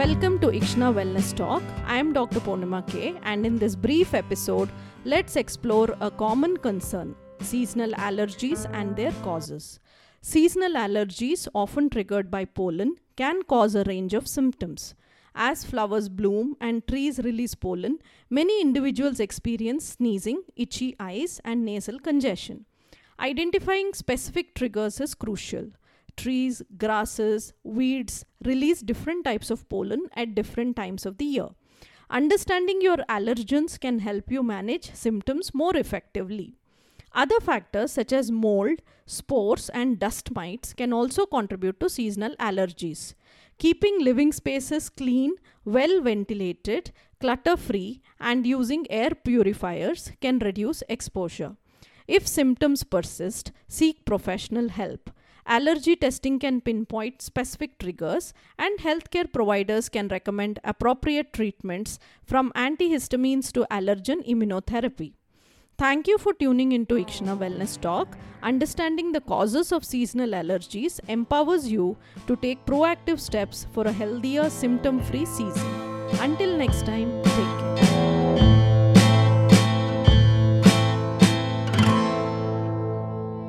Welcome to Ikshana Wellness Talk. I am Dr. Purnima K, and in this brief episode, let's explore a common concern seasonal allergies and their causes. Seasonal allergies, often triggered by pollen, can cause a range of symptoms. As flowers bloom and trees release pollen, many individuals experience sneezing, itchy eyes, and nasal congestion. Identifying specific triggers is crucial. Trees, grasses, weeds release different types of pollen at different times of the year. Understanding your allergens can help you manage symptoms more effectively. Other factors such as mold, spores, and dust mites can also contribute to seasonal allergies. Keeping living spaces clean, well ventilated, clutter free, and using air purifiers can reduce exposure. If symptoms persist, seek professional help. Allergy testing can pinpoint specific triggers, and healthcare providers can recommend appropriate treatments from antihistamines to allergen immunotherapy. Thank you for tuning into Ikshana Wellness Talk. Understanding the causes of seasonal allergies empowers you to take proactive steps for a healthier, symptom free season. Until next time, take care.